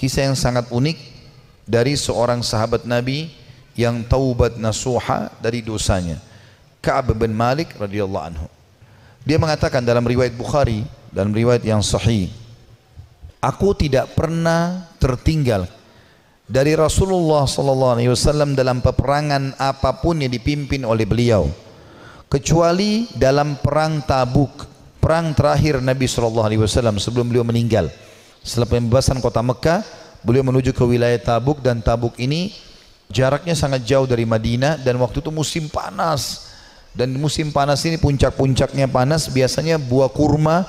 kisah yang sangat unik dari seorang sahabat Nabi yang taubat nasuha dari dosanya. Ka'ab bin Malik radhiyallahu anhu. Dia mengatakan dalam riwayat Bukhari, dalam riwayat yang sahih, aku tidak pernah tertinggal dari Rasulullah sallallahu alaihi wasallam dalam peperangan apa pun yang dipimpin oleh beliau kecuali dalam perang Tabuk, perang terakhir Nabi sallallahu alaihi wasallam sebelum beliau meninggal. Setelah pembebasan kota Mekah, beliau menuju ke wilayah Tabuk dan Tabuk ini jaraknya sangat jauh dari Madinah dan waktu itu musim panas. Dan musim panas ini puncak-puncaknya panas biasanya buah kurma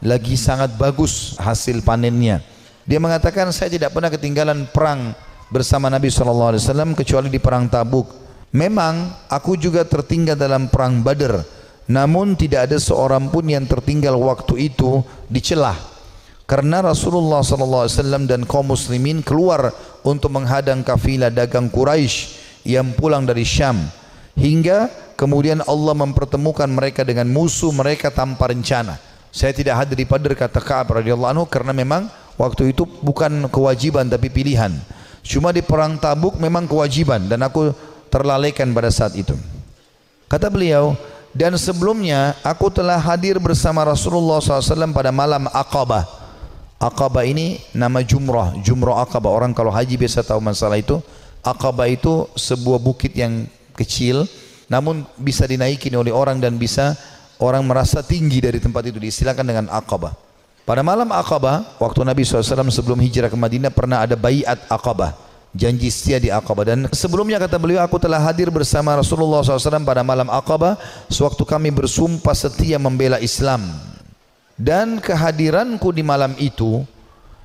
lagi sangat bagus hasil panennya. Dia mengatakan saya tidak pernah ketinggalan perang bersama Nabi SAW kecuali di perang Tabuk. Memang aku juga tertinggal dalam perang Badr. Namun tidak ada seorang pun yang tertinggal waktu itu dicelah karena Rasulullah SAW dan kaum muslimin keluar untuk menghadang kafilah dagang Quraisy yang pulang dari Syam hingga kemudian Allah mempertemukan mereka dengan musuh mereka tanpa rencana. Saya tidak hadir di Badr kata Ka'ab radhiyallahu anhu karena memang waktu itu bukan kewajiban tapi pilihan. Cuma di perang Tabuk memang kewajiban dan aku terlalaikan pada saat itu. Kata beliau, dan sebelumnya aku telah hadir bersama Rasulullah SAW pada malam Aqabah. Aqabah ini nama jumrah, jumrah Aqabah. Orang kalau haji biasa tahu masalah itu. Aqabah itu sebuah bukit yang kecil, namun bisa dinaiki oleh orang dan bisa orang merasa tinggi dari tempat itu. Disilakan dengan Aqabah. Pada malam Aqabah, waktu Nabi SAW sebelum hijrah ke Madinah pernah ada bayat Aqabah. Janji setia di Aqabah. Dan sebelumnya kata beliau, aku telah hadir bersama Rasulullah SAW pada malam Aqabah. Sewaktu kami bersumpah setia membela Islam dan kehadiranku di malam itu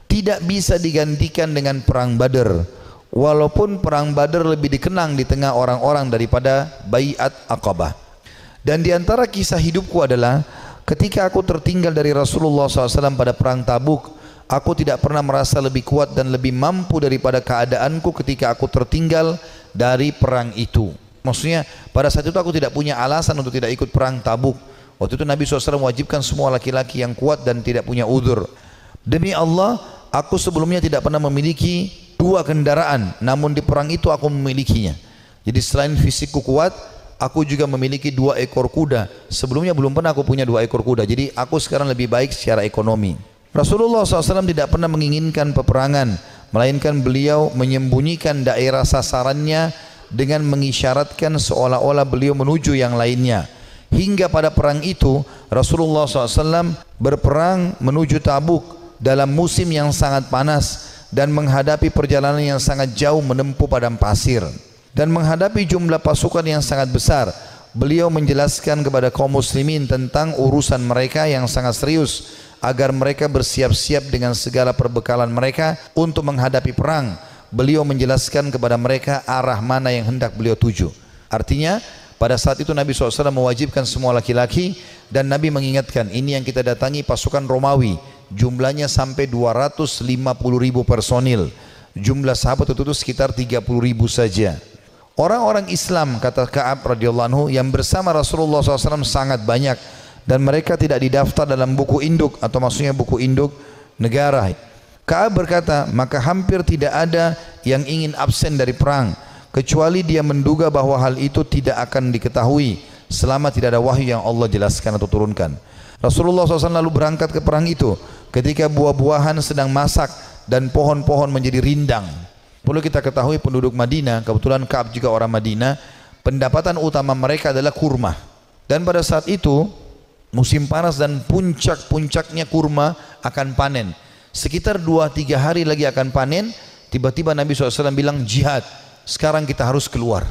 tidak bisa digantikan dengan perang Badar. Walaupun perang Badar lebih dikenang di tengah orang-orang daripada Bayat Aqabah. Dan di antara kisah hidupku adalah ketika aku tertinggal dari Rasulullah SAW pada perang Tabuk aku tidak pernah merasa lebih kuat dan lebih mampu daripada keadaanku ketika aku tertinggal dari perang itu. Maksudnya pada saat itu aku tidak punya alasan untuk tidak ikut perang Tabuk Waktu itu Nabi SAW mewajibkan semua laki-laki yang kuat dan tidak punya udur. Demi Allah, aku sebelumnya tidak pernah memiliki dua kendaraan, namun di perang itu aku memilikinya. Jadi selain fisikku kuat, aku juga memiliki dua ekor kuda. Sebelumnya belum pernah aku punya dua ekor kuda. Jadi aku sekarang lebih baik secara ekonomi. Rasulullah SAW tidak pernah menginginkan peperangan, melainkan beliau menyembunyikan daerah sasarannya dengan mengisyaratkan seolah-olah beliau menuju yang lainnya. Hingga pada perang itu Rasulullah SAW berperang menuju Tabuk dalam musim yang sangat panas dan menghadapi perjalanan yang sangat jauh menempuh padang pasir. Dan menghadapi jumlah pasukan yang sangat besar beliau menjelaskan kepada kaum muslimin tentang urusan mereka yang sangat serius agar mereka bersiap-siap dengan segala perbekalan mereka untuk menghadapi perang. Beliau menjelaskan kepada mereka arah mana yang hendak beliau tuju. Artinya pada saat itu Nabi SAW mewajibkan semua laki-laki dan Nabi mengingatkan ini yang kita datangi pasukan Romawi. Jumlahnya sampai 250 ribu personil. Jumlah sahabat itu, itu sekitar 30 ribu saja. Orang-orang Islam kata Ka'ab radhiyallahu anhu yang bersama Rasulullah SAW sangat banyak dan mereka tidak didaftar dalam buku induk atau maksudnya buku induk negara. Ka'ab berkata maka hampir tidak ada yang ingin absen dari perang kecuali dia menduga bahwa hal itu tidak akan diketahui selama tidak ada wahyu yang Allah jelaskan atau turunkan. Rasulullah SAW lalu berangkat ke perang itu ketika buah-buahan sedang masak dan pohon-pohon menjadi rindang. Perlu kita ketahui penduduk Madinah, kebetulan Kaab juga orang Madinah, pendapatan utama mereka adalah kurma. Dan pada saat itu musim panas dan puncak-puncaknya kurma akan panen. Sekitar 2-3 hari lagi akan panen, tiba-tiba Nabi SAW bilang jihad sekarang kita harus keluar.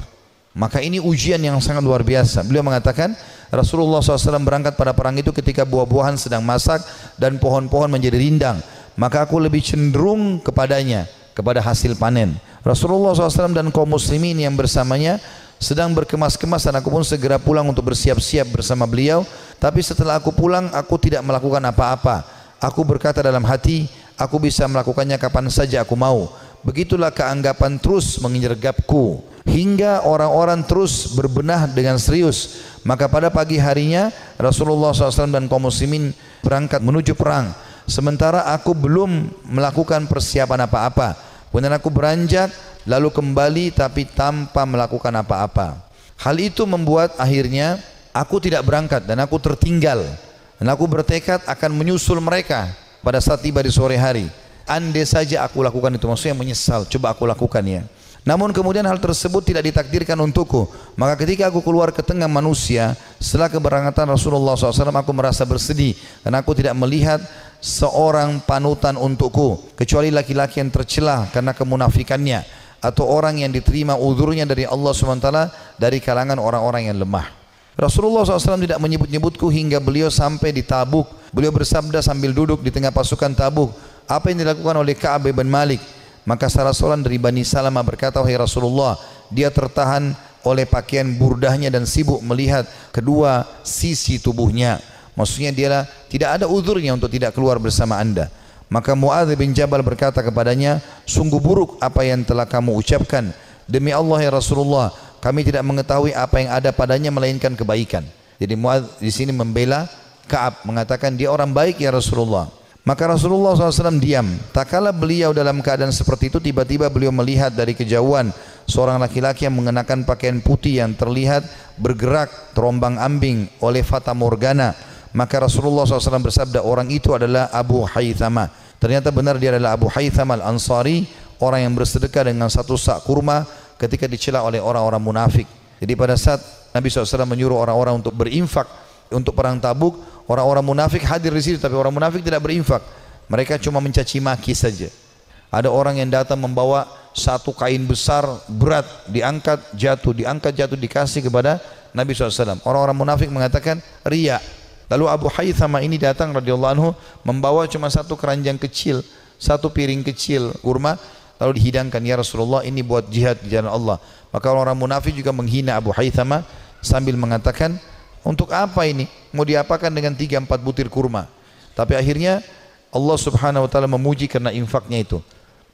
Maka ini ujian yang sangat luar biasa. Beliau mengatakan Rasulullah SAW berangkat pada perang itu ketika buah-buahan sedang masak dan pohon-pohon menjadi rindang. Maka aku lebih cenderung kepadanya, kepada hasil panen. Rasulullah SAW dan kaum muslimin yang bersamanya sedang berkemas-kemas dan aku pun segera pulang untuk bersiap-siap bersama beliau. Tapi setelah aku pulang, aku tidak melakukan apa-apa. Aku berkata dalam hati, aku bisa melakukannya kapan saja aku mau. Begitulah keanggapan terus menginjergapku hingga orang-orang terus berbenah dengan serius. Maka pada pagi harinya Rasulullah SAW dan kaum muslimin berangkat menuju perang. sementara aku belum melakukan persiapan apa-apa. Kemudian aku beranjak lalu kembali tapi tanpa melakukan apa-apa. Hal itu membuat akhirnya aku tidak berangkat dan aku tertinggal. Dan aku bertekad akan menyusul mereka pada saat tiba di sore hari. Andai saja aku lakukan itu, maksudnya menyesal, coba aku lakukan ya. Namun kemudian hal tersebut tidak ditakdirkan untukku. Maka ketika aku keluar ke tengah manusia, setelah keberangkatan Rasulullah SAW, aku merasa bersedih. Karena aku tidak melihat seorang panutan untukku. Kecuali laki-laki yang tercelah karena kemunafikannya. Atau orang yang diterima udurnya dari Allah SWT dari kalangan orang-orang yang lemah. Rasulullah SAW tidak menyebut-nyebutku hingga beliau sampai di Tabuk. Beliau bersabda sambil duduk di tengah pasukan Tabuk. Apa yang dilakukan oleh Ka'ab bin Malik? Maka salah seorang dari Bani Salamah berkata, Wahai Rasulullah, dia tertahan oleh pakaian burdahnya dan sibuk melihat kedua sisi tubuhnya. Maksudnya dia tidak ada uzurnya untuk tidak keluar bersama anda. Maka Muadz bin Jabal berkata kepadanya, sungguh buruk apa yang telah kamu ucapkan. Demi Allah ya Rasulullah, kami tidak mengetahui apa yang ada padanya melainkan kebaikan. Jadi Muadz di sini membela Kaab mengatakan dia orang baik ya Rasulullah. Maka Rasulullah SAW diam. Tak kala beliau dalam keadaan seperti itu, tiba-tiba beliau melihat dari kejauhan seorang laki-laki yang mengenakan pakaian putih yang terlihat bergerak terombang ambing oleh fata morgana. Maka Rasulullah SAW bersabda, orang itu adalah Abu Haythama. Ternyata benar dia adalah Abu Haythama al-Ansari, orang yang bersedekah dengan satu sak kurma ketika dicela oleh orang-orang munafik. Jadi pada saat Nabi SAW menyuruh orang-orang untuk berinfak untuk perang tabuk, Orang-orang munafik hadir di situ tapi orang munafik tidak berinfak. Mereka cuma mencaci maki saja. Ada orang yang datang membawa satu kain besar berat diangkat jatuh diangkat jatuh dikasih kepada Nabi SAW. Orang-orang munafik mengatakan ria. Lalu Abu Haythama ini datang radhiyallahu anhu membawa cuma satu keranjang kecil, satu piring kecil kurma lalu dihidangkan ya Rasulullah ini buat jihad di jalan Allah. Maka orang-orang munafik juga menghina Abu Haythama sambil mengatakan untuk apa ini? Mau diapakan dengan tiga empat butir kurma? Tapi akhirnya Allah subhanahu wa ta'ala memuji karena infaknya itu.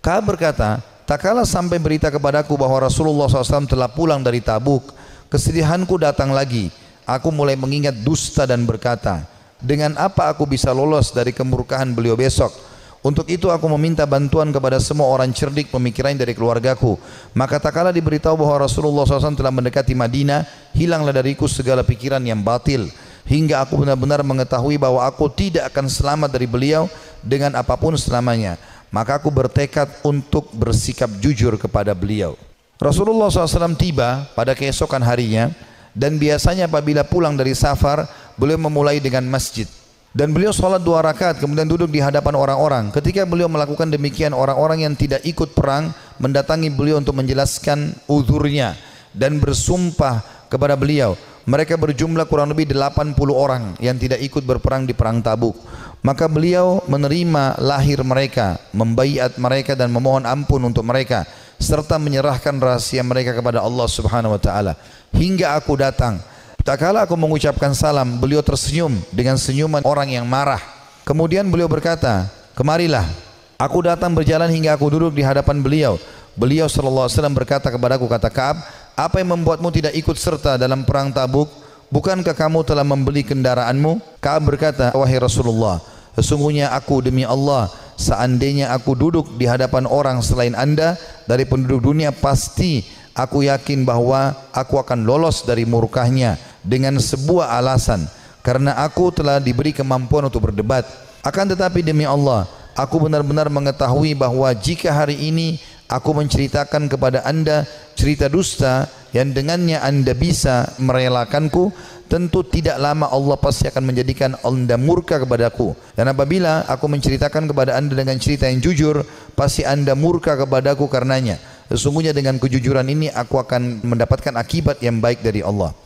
Ka'ab berkata, tak kalah sampai berita kepadaku bahwa Rasulullah SAW telah pulang dari Tabuk, kesedihanku datang lagi. Aku mulai mengingat dusta dan berkata, dengan apa aku bisa lolos dari kemurkaan beliau besok? Untuk itu aku meminta bantuan kepada semua orang cerdik pemikiran dari keluargaku. Maka tak kala diberitahu bahwa Rasulullah SAW telah mendekati Madinah, hilanglah dariku segala pikiran yang batil. Hingga aku benar-benar mengetahui bahwa aku tidak akan selamat dari beliau dengan apa pun selamanya. Maka aku bertekad untuk bersikap jujur kepada beliau. Rasulullah SAW tiba pada keesokan harinya dan biasanya apabila pulang dari safar, beliau memulai dengan masjid. Dan beliau sholat dua rakaat kemudian duduk di hadapan orang-orang. Ketika beliau melakukan demikian orang-orang yang tidak ikut perang mendatangi beliau untuk menjelaskan uzurnya dan bersumpah kepada beliau. Mereka berjumlah kurang lebih 80 orang yang tidak ikut berperang di perang Tabuk. Maka beliau menerima lahir mereka, membaiat mereka dan memohon ampun untuk mereka serta menyerahkan rahasia mereka kepada Allah Subhanahu wa taala. Hingga aku datang Tak kala aku mengucapkan salam, beliau tersenyum dengan senyuman orang yang marah. Kemudian beliau berkata, kemarilah. Aku datang berjalan hingga aku duduk di hadapan beliau. Beliau sallallahu alaihi wasallam berkata kepadaku kata Ka'ab, apa yang membuatmu tidak ikut serta dalam perang Tabuk? Bukankah kamu telah membeli kendaraanmu? Ka'ab berkata, wahai Rasulullah, sesungguhnya aku demi Allah, seandainya aku duduk di hadapan orang selain anda dari penduduk dunia pasti aku yakin bahwa aku akan lolos dari murkahnya dengan sebuah alasan. Karena aku telah diberi kemampuan untuk berdebat. Akan tetapi demi Allah aku benar-benar mengetahui bahwa jika hari ini aku menceritakan kepada anda cerita dusta yang dengannya anda bisa merelakanku tentu tidak lama Allah pasti akan menjadikan anda murka kepadaku. Dan apabila aku menceritakan kepada anda dengan cerita yang jujur pasti anda murka kepadaku karenanya. Sesungguhnya dengan kejujuran ini aku akan mendapatkan akibat yang baik dari Allah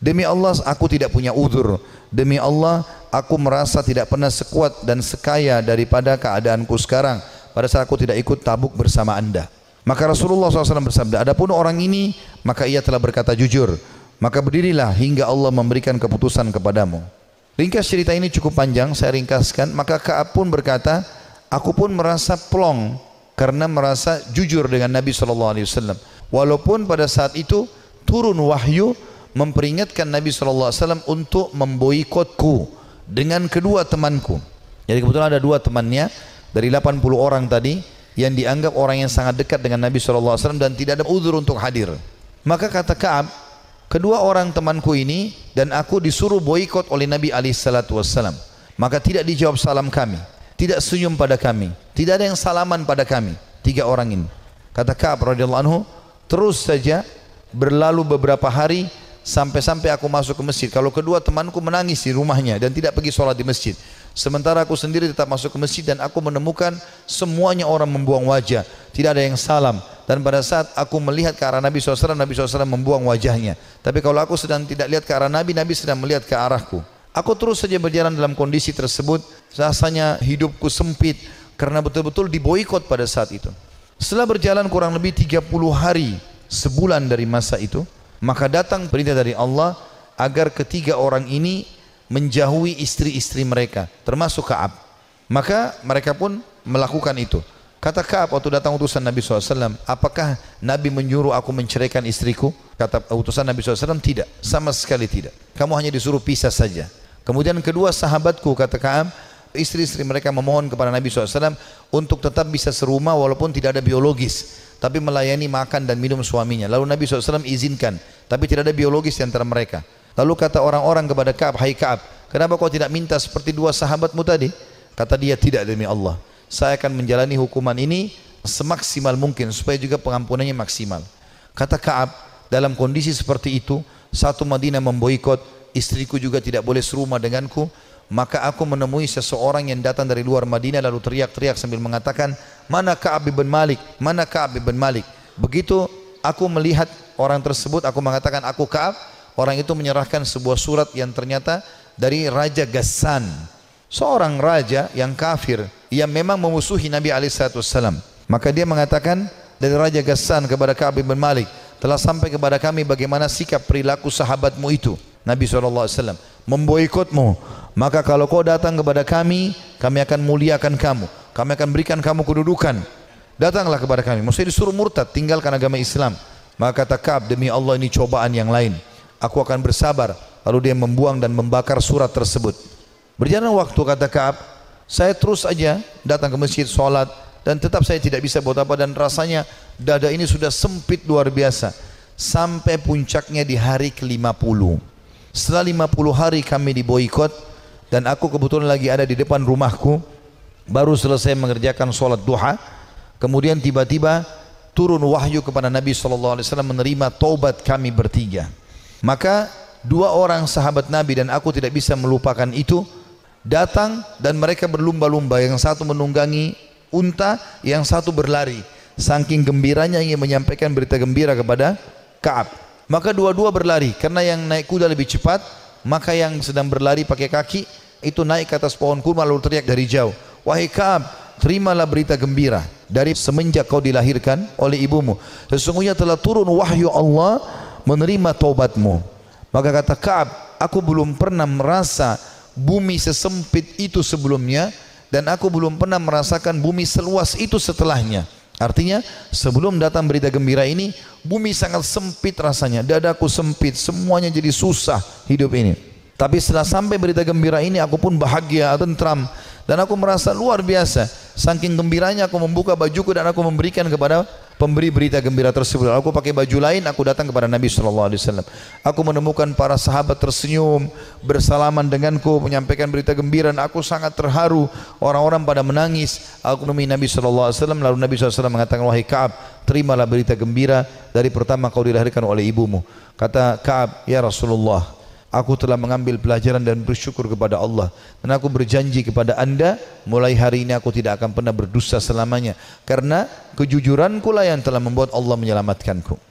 Demi Allah aku tidak punya uzur. Demi Allah aku merasa tidak pernah sekuat dan sekaya daripada keadaanku sekarang pada saat aku tidak ikut tabuk bersama anda. Maka Rasulullah SAW bersabda, adapun orang ini maka ia telah berkata jujur. Maka berdirilah hingga Allah memberikan keputusan kepadamu. Ringkas cerita ini cukup panjang, saya ringkaskan. Maka Kaab pun berkata, aku pun merasa plong karena merasa jujur dengan Nabi SAW. Walaupun pada saat itu turun wahyu memperingatkan Nabi SAW untuk memboikotku dengan kedua temanku Jadi kebetulan ada dua temannya dari 80 orang tadi yang dianggap orang yang sangat dekat dengan Nabi SAW dan tidak ada uzur untuk hadir. Maka kata Kaab, kedua orang temanku ini dan aku disuruh boikot oleh Nabi SAW. Maka tidak dijawab salam kami, tidak senyum pada kami, tidak ada yang salaman pada kami. Tiga orang ini. Kata Kaab radhiyallahu anhu, terus saja berlalu beberapa hari sampai-sampai aku masuk ke masjid. Kalau kedua temanku menangis di rumahnya dan tidak pergi sholat di masjid. Sementara aku sendiri tetap masuk ke masjid dan aku menemukan semuanya orang membuang wajah. Tidak ada yang salam. Dan pada saat aku melihat ke arah Nabi SAW, Nabi SAW membuang wajahnya. Tapi kalau aku sedang tidak lihat ke arah Nabi, Nabi sedang melihat ke arahku. Aku terus saja berjalan dalam kondisi tersebut. Rasanya hidupku sempit karena betul-betul diboikot pada saat itu. Setelah berjalan kurang lebih 30 hari, sebulan dari masa itu, maka datang perintah dari Allah agar ketiga orang ini menjauhi istri-istri mereka termasuk Kaab. Maka mereka pun melakukan itu. Kata Kaab waktu datang utusan Nabi SAW apakah Nabi menyuruh aku menceraikan istriku? Kata utusan Nabi SAW tidak sama sekali tidak. Kamu hanya disuruh pisah saja. Kemudian kedua sahabatku kata Kaab istri-istri mereka memohon kepada Nabi SAW untuk tetap bisa serumah walaupun tidak ada biologis tapi melayani makan dan minum suaminya lalu Nabi SAW izinkan tapi tidak ada biologis di antara mereka Lalu kata orang-orang kepada Ka'ab, "Hai Ka'ab, kenapa kau tidak minta seperti dua sahabatmu tadi?" Kata dia, "Tidak demi Allah. Saya akan menjalani hukuman ini semaksimal mungkin supaya juga pengampunannya maksimal." Kata Ka'ab, dalam kondisi seperti itu, satu Madinah memboikot, istriku juga tidak boleh serumah denganku, maka aku menemui seseorang yang datang dari luar Madinah lalu teriak-teriak sambil mengatakan, "Mana Ka'ab bin Malik? Mana Ka'ab bin Malik?" Begitu aku melihat orang tersebut, aku mengatakan, "Aku Ka'ab." Orang itu menyerahkan sebuah surat yang ternyata dari Raja Gassan. Seorang raja yang kafir yang memang memusuhi Nabi SAW. Maka dia mengatakan dari Raja Gassan kepada Ka'ab bin Malik telah sampai kepada kami bagaimana sikap perilaku sahabatmu itu. Nabi SAW memboikotmu. Maka kalau kau datang kepada kami, kami akan muliakan kamu. Kami akan berikan kamu kedudukan. Datanglah kepada kami. Maksudnya disuruh murtad, tinggalkan agama Islam. Maka kata Ka'ab, demi Allah ini cobaan yang lain aku akan bersabar. Lalu dia membuang dan membakar surat tersebut. Berjalan waktu kata Kaab, saya terus saja datang ke masjid sholat dan tetap saya tidak bisa buat apa dan rasanya dada ini sudah sempit luar biasa sampai puncaknya di hari ke-50. Setelah 50 hari kami diboikot dan aku kebetulan lagi ada di depan rumahku. Baru selesai mengerjakan sholat duha. Kemudian tiba-tiba turun wahyu kepada Nabi SAW menerima taubat kami bertiga. Maka dua orang sahabat Nabi dan aku tidak bisa melupakan itu datang dan mereka berlumba-lumba. Yang satu menunggangi unta yang satu berlari. Saking gembiranya ingin menyampaikan berita gembira kepada Kaab. Maka dua-dua berlari karena yang naik kuda lebih cepat maka yang sedang berlari pakai kaki itu naik ke atas pohon kurma lalu teriak dari jauh wahai Kaab terimalah berita gembira dari semenjak kau dilahirkan oleh ibumu sesungguhnya telah turun wahyu Allah menerima taubatmu. Maka kata Kaab, aku belum pernah merasa bumi sesempit itu sebelumnya dan aku belum pernah merasakan bumi seluas itu setelahnya. Artinya sebelum datang berita gembira ini bumi sangat sempit rasanya, dadaku sempit, semuanya jadi susah hidup ini. Tapi setelah sampai berita gembira ini aku pun bahagia, tentram dan aku merasa luar biasa. Saking gembiranya aku membuka bajuku dan aku memberikan kepada pemberi berita gembira tersebut. Aku pakai baju lain, aku datang kepada Nabi sallallahu alaihi wasallam. Aku menemukan para sahabat tersenyum, bersalaman denganku, menyampaikan berita gembira aku sangat terharu. Orang-orang pada menangis. Aku menemui Nabi sallallahu alaihi wasallam lalu Nabi SAW mengatakan wahai Ka'ab, terimalah berita gembira dari pertama kau dilahirkan oleh ibumu. Kata Ka'ab, ya Rasulullah, Aku telah mengambil pelajaran dan bersyukur kepada Allah dan aku berjanji kepada anda mulai hari ini aku tidak akan pernah berdosa selamanya karena kejujuranku lah yang telah membuat Allah menyelamatkanku.